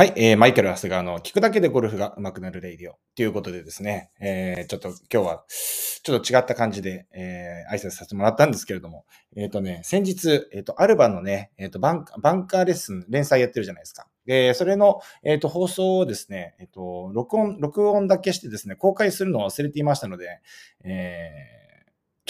はい、えー、マイケル・長谷川の聞くだけでゴルフが上手くなるレイディオということでですね、えー、ちょっと今日はちょっと違った感じで、えー、挨拶させてもらったんですけれども、えっ、ー、とね、先日、えっ、ー、と、アルバのね、えっ、ー、とバン、バンカーレッスン、連載やってるじゃないですか。で、それの、えっ、と、放送をですね、えっ、と、録音、録音だけしてですね、公開するのを忘れていましたので、えー、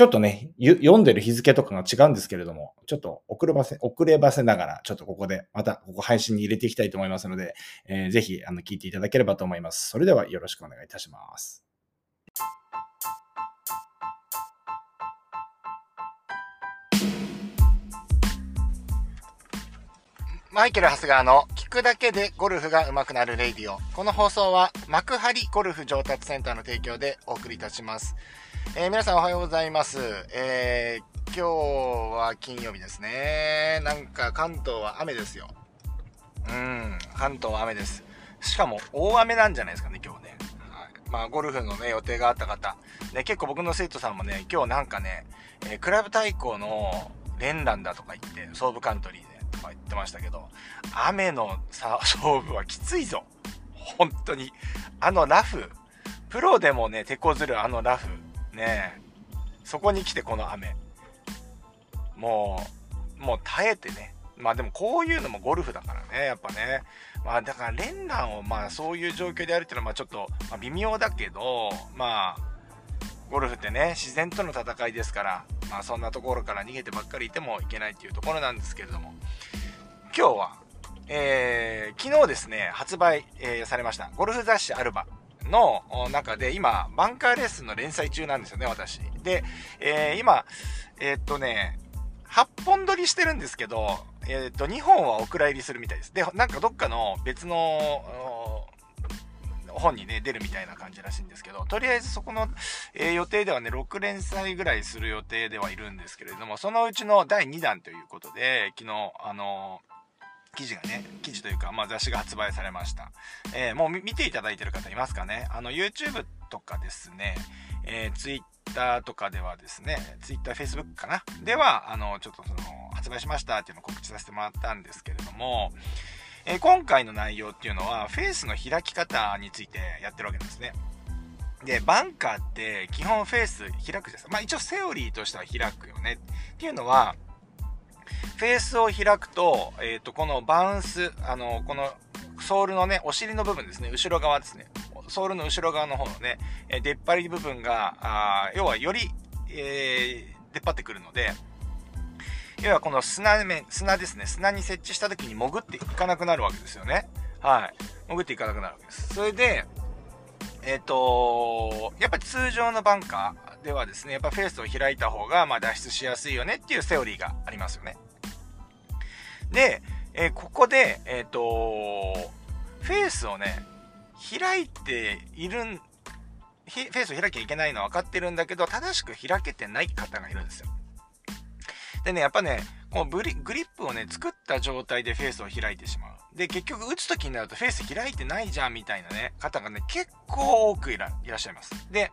ちょっとね、読んでる日付とかが違うんですけれども、ちょっと遅ればせ、遅ればせながら、ちょっとここで、また、ここ配信に入れていきたいと思いますので、えー、ぜひ、あの、聞いていただければと思います。それではよろしくお願いいたします。マイケル・ハスガーの聞くだけでゴルフが上手くなるレイディオ。この放送は幕張ゴルフ上達センターの提供でお送りいたします。えー、皆さんおはようございます。えー、今日は金曜日ですね。なんか関東は雨ですよ。うん、関東は雨です。しかも大雨なんじゃないですかね、今日ね。はい、まあ、ゴルフのね、予定があった方。ね、結構僕の生徒さんもね、今日なんかね、えー、クラブ対抗の連弾だとか言って、総武カントリーでとか言ってましたけど、雨のさ勝負はきついぞ。本当に。あのラフ。プロでもね、手こずるあのラフ。ねえそこに来てこの雨。もう、もう耐えてね。まあでもこういうのもゴルフだからね、やっぱね。まあだから連弾をまあそういう状況でやるっていうのはまあちょっと、ま微妙だけど、まあ、ゴルフってね、自然との戦いですから、まあそんなところから逃げてばっかりいてもいけないっていうところなんですけれども、今日は、えー、昨日ですね、発売、えー、されました、ゴルフ雑誌アルバの中で今、バンカーレッスンの連載中なんですよね、私。で、えー、今、えー、っとね、8本撮りしてるんですけど、えー、っと、2本はお蔵入りするみたいです。で、なんかどっかの別の、本にね、出るみたいな感じらしいんですけど、とりあえずそこの、えー、予定ではね、6連載ぐらいする予定ではいるんですけれども、そのうちの第2弾ということで、昨日、あの記事がね、記事というか、まあ、雑誌が発売されました。えー、もう見ていただいてる方いますかね？あの、YouTube とかですね、えー、Twitter とかではですね、Twitter、Facebook かな？では、あの、ちょっとその、発売しましたっていうのを告知させてもらったんですけれども、えー、今回の内容っていうのは、フェースの開き方についてやってるわけですね。で、バンカーって基本フェース開くじゃないですか。まあ一応セオリーとしては開くよね。っていうのは、フェースを開くと、えっ、ー、と、このバウンス、あの、このソールのね、お尻の部分ですね、後ろ側ですね。ソールの後ろ側の方のね、え出っ張り部分が、あ要はより、えー、出っ張ってくるので、要はこの砂面、砂ですね、砂に設置した時に潜っていかなくなるわけですよね。はい。潜っていかなくなるわけです。それで、えっ、ー、とやっぱり通常のバンカーではですね、やっぱフェースを開いた方が、ま脱出しやすいよねっていうセオリーがありますよね。で、えー、ここで、えっ、ー、とフェースをね、開いているん、フェースを開きゃいけないのは分かってるんだけど、正しく開けてない方がいるんですよ。でね、やっぱね、このグリップをね、作った状態でフェースを開いてしまう。で、結局打つ時になるとフェース開いてないじゃんみたいなね、方がね、結構多くいらっしゃいます。で、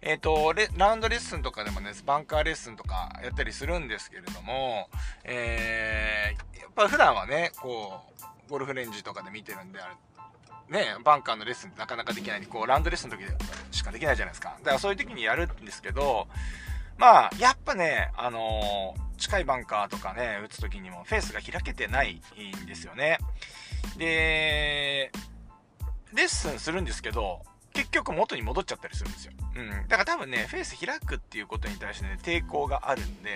えっ、ー、とラウンドレッスンとかでもね、バンカーレッスンとかやったりするんですけれども、えー、やっぱ普段はね、こう、ゴルフレンジとかで見てるんである、ね、バンカーのレッスンってなかなかできないんでこう、ラウンドレッスンの時しかできないじゃないですか。だからそういう時にやるんですけど、まあ、やっぱね、あのー、近いバンカーとかね、打つ時にもフェースが開けてないんですよね。で、レッスンするんですけど、結局元に戻っちゃったりするんですよ。うん。だから多分ね、フェース開くっていうことに対してね、抵抗があるんで、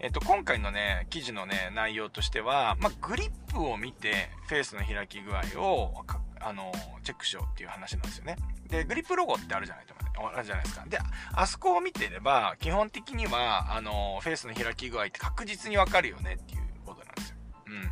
えっと、今回のね、記事のね、内容としては、まあ、グリップを見て、フェースの開き具合を、あの、チェックしようっていう話なんですよね。で、グリップロゴってあるじゃないとあるじゃないですか。で、あそこを見てれば、基本的には、あの、フェースの開き具合って確実にわかるよねっていうことなんですよ。うん。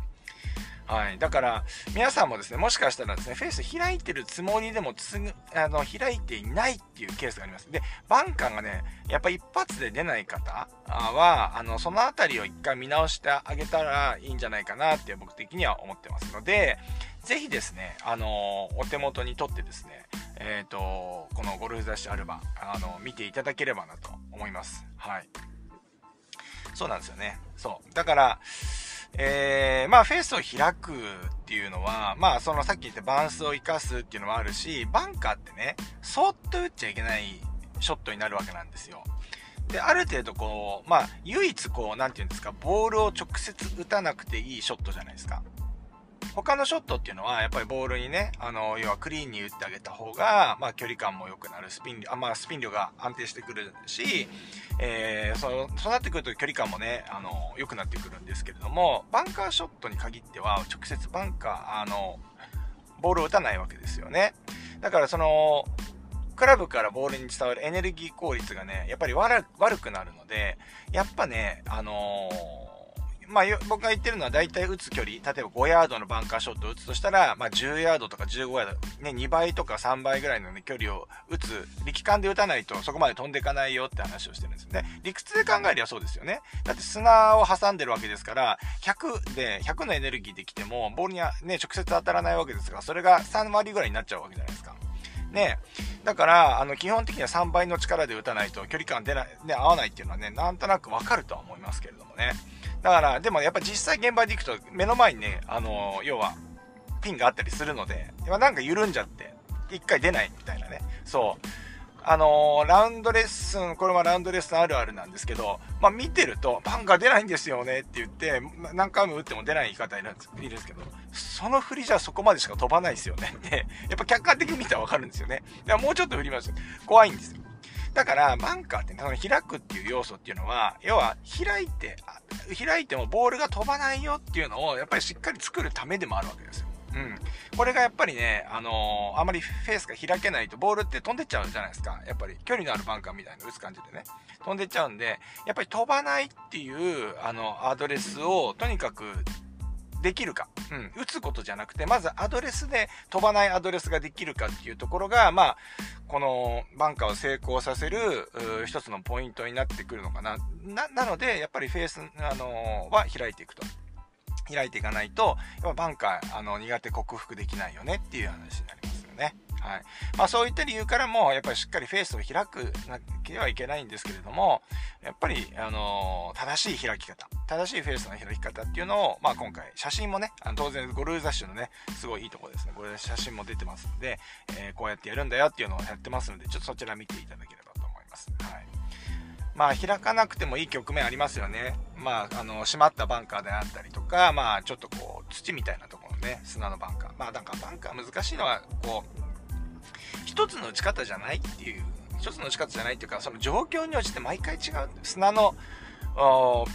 はい。だから、皆さんもですね、もしかしたらですね、フェース開いてるつもりでもつ、あの、開いていないっていうケースがあります。で、バンカーがね、やっぱ一発で出ない方は、あの、そのあたりを一回見直してあげたらいいんじゃないかなって僕的には思ってますので、ぜひですね、あの、お手元に取ってですね、えっ、ー、と、このゴルフ雑誌アルバ、あの、見ていただければなと思います。はい。そうなんですよね。そう。だから、えー、まあ、フェースを開くっていうのは、まあ、そのさっき言ったバウンスを生かすっていうのもあるし、バンカーってね、そっと打っちゃいけないショットになるわけなんですよ。で、ある程度こう、まあ、唯一こう、なんていうんですか、ボールを直接打たなくていいショットじゃないですか。他のショットっていうのは、やっぱりボールにね、あの、要はクリーンに打ってあげた方が、まあ、距離感も良くなる、スピン、あまあ、スピン量が安定してくるし、えー、そう、そうなってくると距離感もね、あの、良くなってくるんですけれども、バンカーショットに限っては、直接バンカー、あの、ボールを打たないわけですよね。だからその、クラブからボールに伝わるエネルギー効率がね、やっぱり悪くなるので、やっぱね、あのーまあ、僕が言ってるのは大体打つ距離、例えば5ヤードのバンカーショットを打つとしたら、まあ、10ヤードとか15ヤード、ね、2倍とか3倍ぐらいの、ね、距離を打つ、力感で打たないとそこまで飛んでいかないよって話をしてるんですね。理屈で考えりゃそうですよね。だって砂を挟んでるわけですから、100で、100のエネルギーで来ても、ボールにはね、直接当たらないわけですが、それが3割ぐらいになっちゃうわけじゃないですか。ねだから、あの、基本的には3倍の力で打たないと距離感出ない、ね、合わないっていうのはね、なんとなくわかるとは思いますけれどもね。だから、でもやっぱ実際現場で行くと、目の前にね、あの、要は、ピンがあったりするので、なんか緩んじゃって、1回出ないみたいなね。そう。あのー、ラウンドレッスン、これはラウンドレッスンあるあるなんですけど、まあ見てると、パンが出ないんですよねって言って、何回も打っても出ない方いるんですいるんですけど、その振りじゃそこまでしか飛ばないですよね。で、やっぱ客観的に見たらわかるんですよね。だからもうちょっと振ります。怖いんですよ。だから、バンカーってね、その開くっていう要素っていうのは、要は、開いて、開いてもボールが飛ばないよっていうのを、やっぱりしっかり作るためでもあるわけですよ。うん。これがやっぱりね、あのー、あまりフェースが開けないと、ボールって飛んでっちゃうじゃないですか。やっぱり、距離のあるバンカーみたいな打つ感じでね。飛んでっちゃうんで、やっぱり飛ばないっていう、あの、アドレスを、とにかくできるか、うん、打つことじゃなくて、まずアドレスで飛ばないアドレスができるかっていうところが、まあ、このバンカーを成功させる一つのポイントになってくるのかな。な、なので、やっぱりフェース、あのー、は開いていくと。開いていかないと、やっぱバンカー、あの、苦手克服できないよねっていう話になりますよね。はい。まあそういった理由からも、やっぱりしっかりフェースを開くなければいけないんですけれども、やっぱり、あのー、正しい開き方、正しいフェースの開き方っていうのを、まあ今回、写真もね、あの当然ゴルフ雑誌のね、すごいいいとこですね。これ写真も出てますんで、えー、こうやってやるんだよっていうのをやってますので、ちょっとそちら見ていただければと思います。はい。まあ開かなくてもいい局面ありますよね。まあ、あの、閉まったバンカーであったりとか、まあちょっとこう、土みたいなところね、砂のバンカー。まあなんかバンカー難しいのは、こう、一つの打ち方じゃないっていう、一つの打ち方じゃないっていうか、その状況に応じて毎回違うんです。砂の、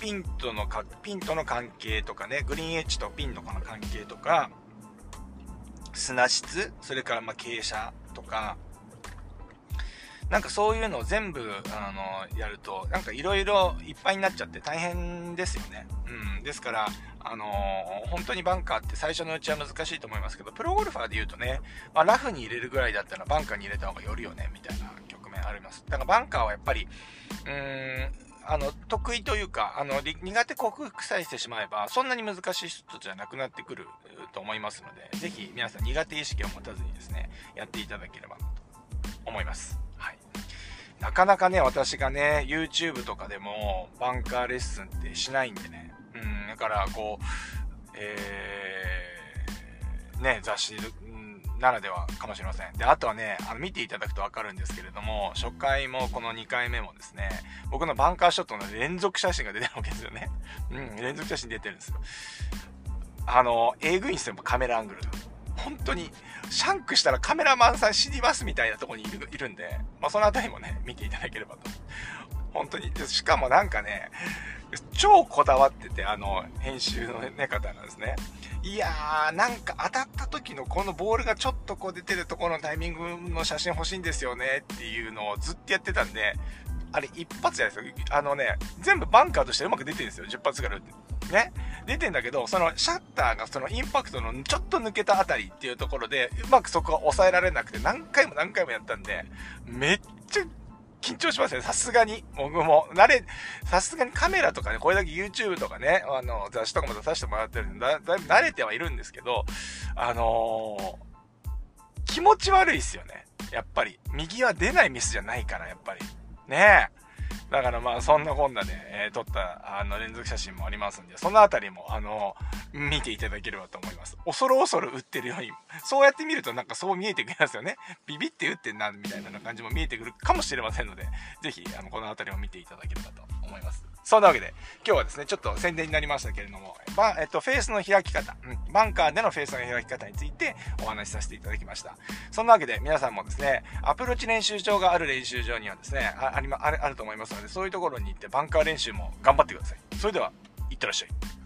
ピンとのか、ピンとの関係とかね、グリーンエッジとピンとかの関係とか、砂質、それからま傾斜とか、なんかそういうのを全部、あの、やると、なんかいろいろいっぱいになっちゃって大変ですよね。うん。ですから、あの、本当にバンカーって最初のうちは難しいと思いますけど、プロゴルファーで言うとね、まあ、ラフに入れるぐらいだったらバンカーに入れた方がよるよね、みたいな局面あります。だからバンカーはやっぱり、うーん、あの、得意というか、あの、苦手克服さえしてしまえば、そんなに難しい人じゃなくなってくると思いますので、ぜひ皆さん苦手意識を持たずにですね、やっていただければなと思います。なかなかね、私がね、YouTube とかでもバンカーレッスンってしないんでね、うん、だからこう、えー、ね、雑誌ならではかもしれません。で、あとはね、あの見ていただくとわかるんですけれども、初回もこの2回目もですね、僕のバンカーショットの連続写真が出てるわけですよね。うん、連続写真出てるんですよ。あの、えぐいんですよ、カメラアングルが。本当に、シャンクしたらカメラマンさん死にますみたいなとこにいるいるんで、まあ、そのあたりもね、見ていただければと。本当に。しかもなんかね、超こだわってて、あの、編集のね、方なんですね。いやー、なんか当たった時のこのボールがちょっとこう出てるところのタイミングの写真欲しいんですよねっていうのをずっとやってたんで、あれ一発じゃないですか。あのね、全部バンカーとしてうまく出てるんですよ。10発ぐらい。ね。出てんだけど、そのシャッターがそのインパクトのちょっと抜けたあたりっていうところで、うまくそこが抑えられなくて何回も何回もやったんで、めっちゃ緊張しますね。さすがに。僕も。慣れ、さすがにカメラとかね、これだけ YouTube とかね、あの、雑誌とかも出させてもらってるんで、だいぶ慣れてはいるんですけど、あのー、気持ち悪いっすよね。やっぱり。右は出ないミスじゃないから、やっぱり。ねえ。だからまあそんなこんなで、えー撮ったあの連続写真もありますんで、そのあたりもあの、見ていただければと思います。恐る恐る打ってるように、そうやって見るとなんかそう見えてくるんですよね。ビビって打ってんな、みたいな感じも見えてくるかもしれませんので、ぜひあのこのあたりを見ていただければと思います。そんなわけで、今日はですね、ちょっと宣伝になりましたけれども、ばえっと、フェースの開き方、うん、バンカーでのフェースの開き方についてお話しさせていただきました。そんなわけで、皆さんもですね、アプローチ練習場がある練習場にはですね、あありまああると思いますので、そういうところに行ってバンカー練習も頑張ってください。それでは、いってらっしゃい。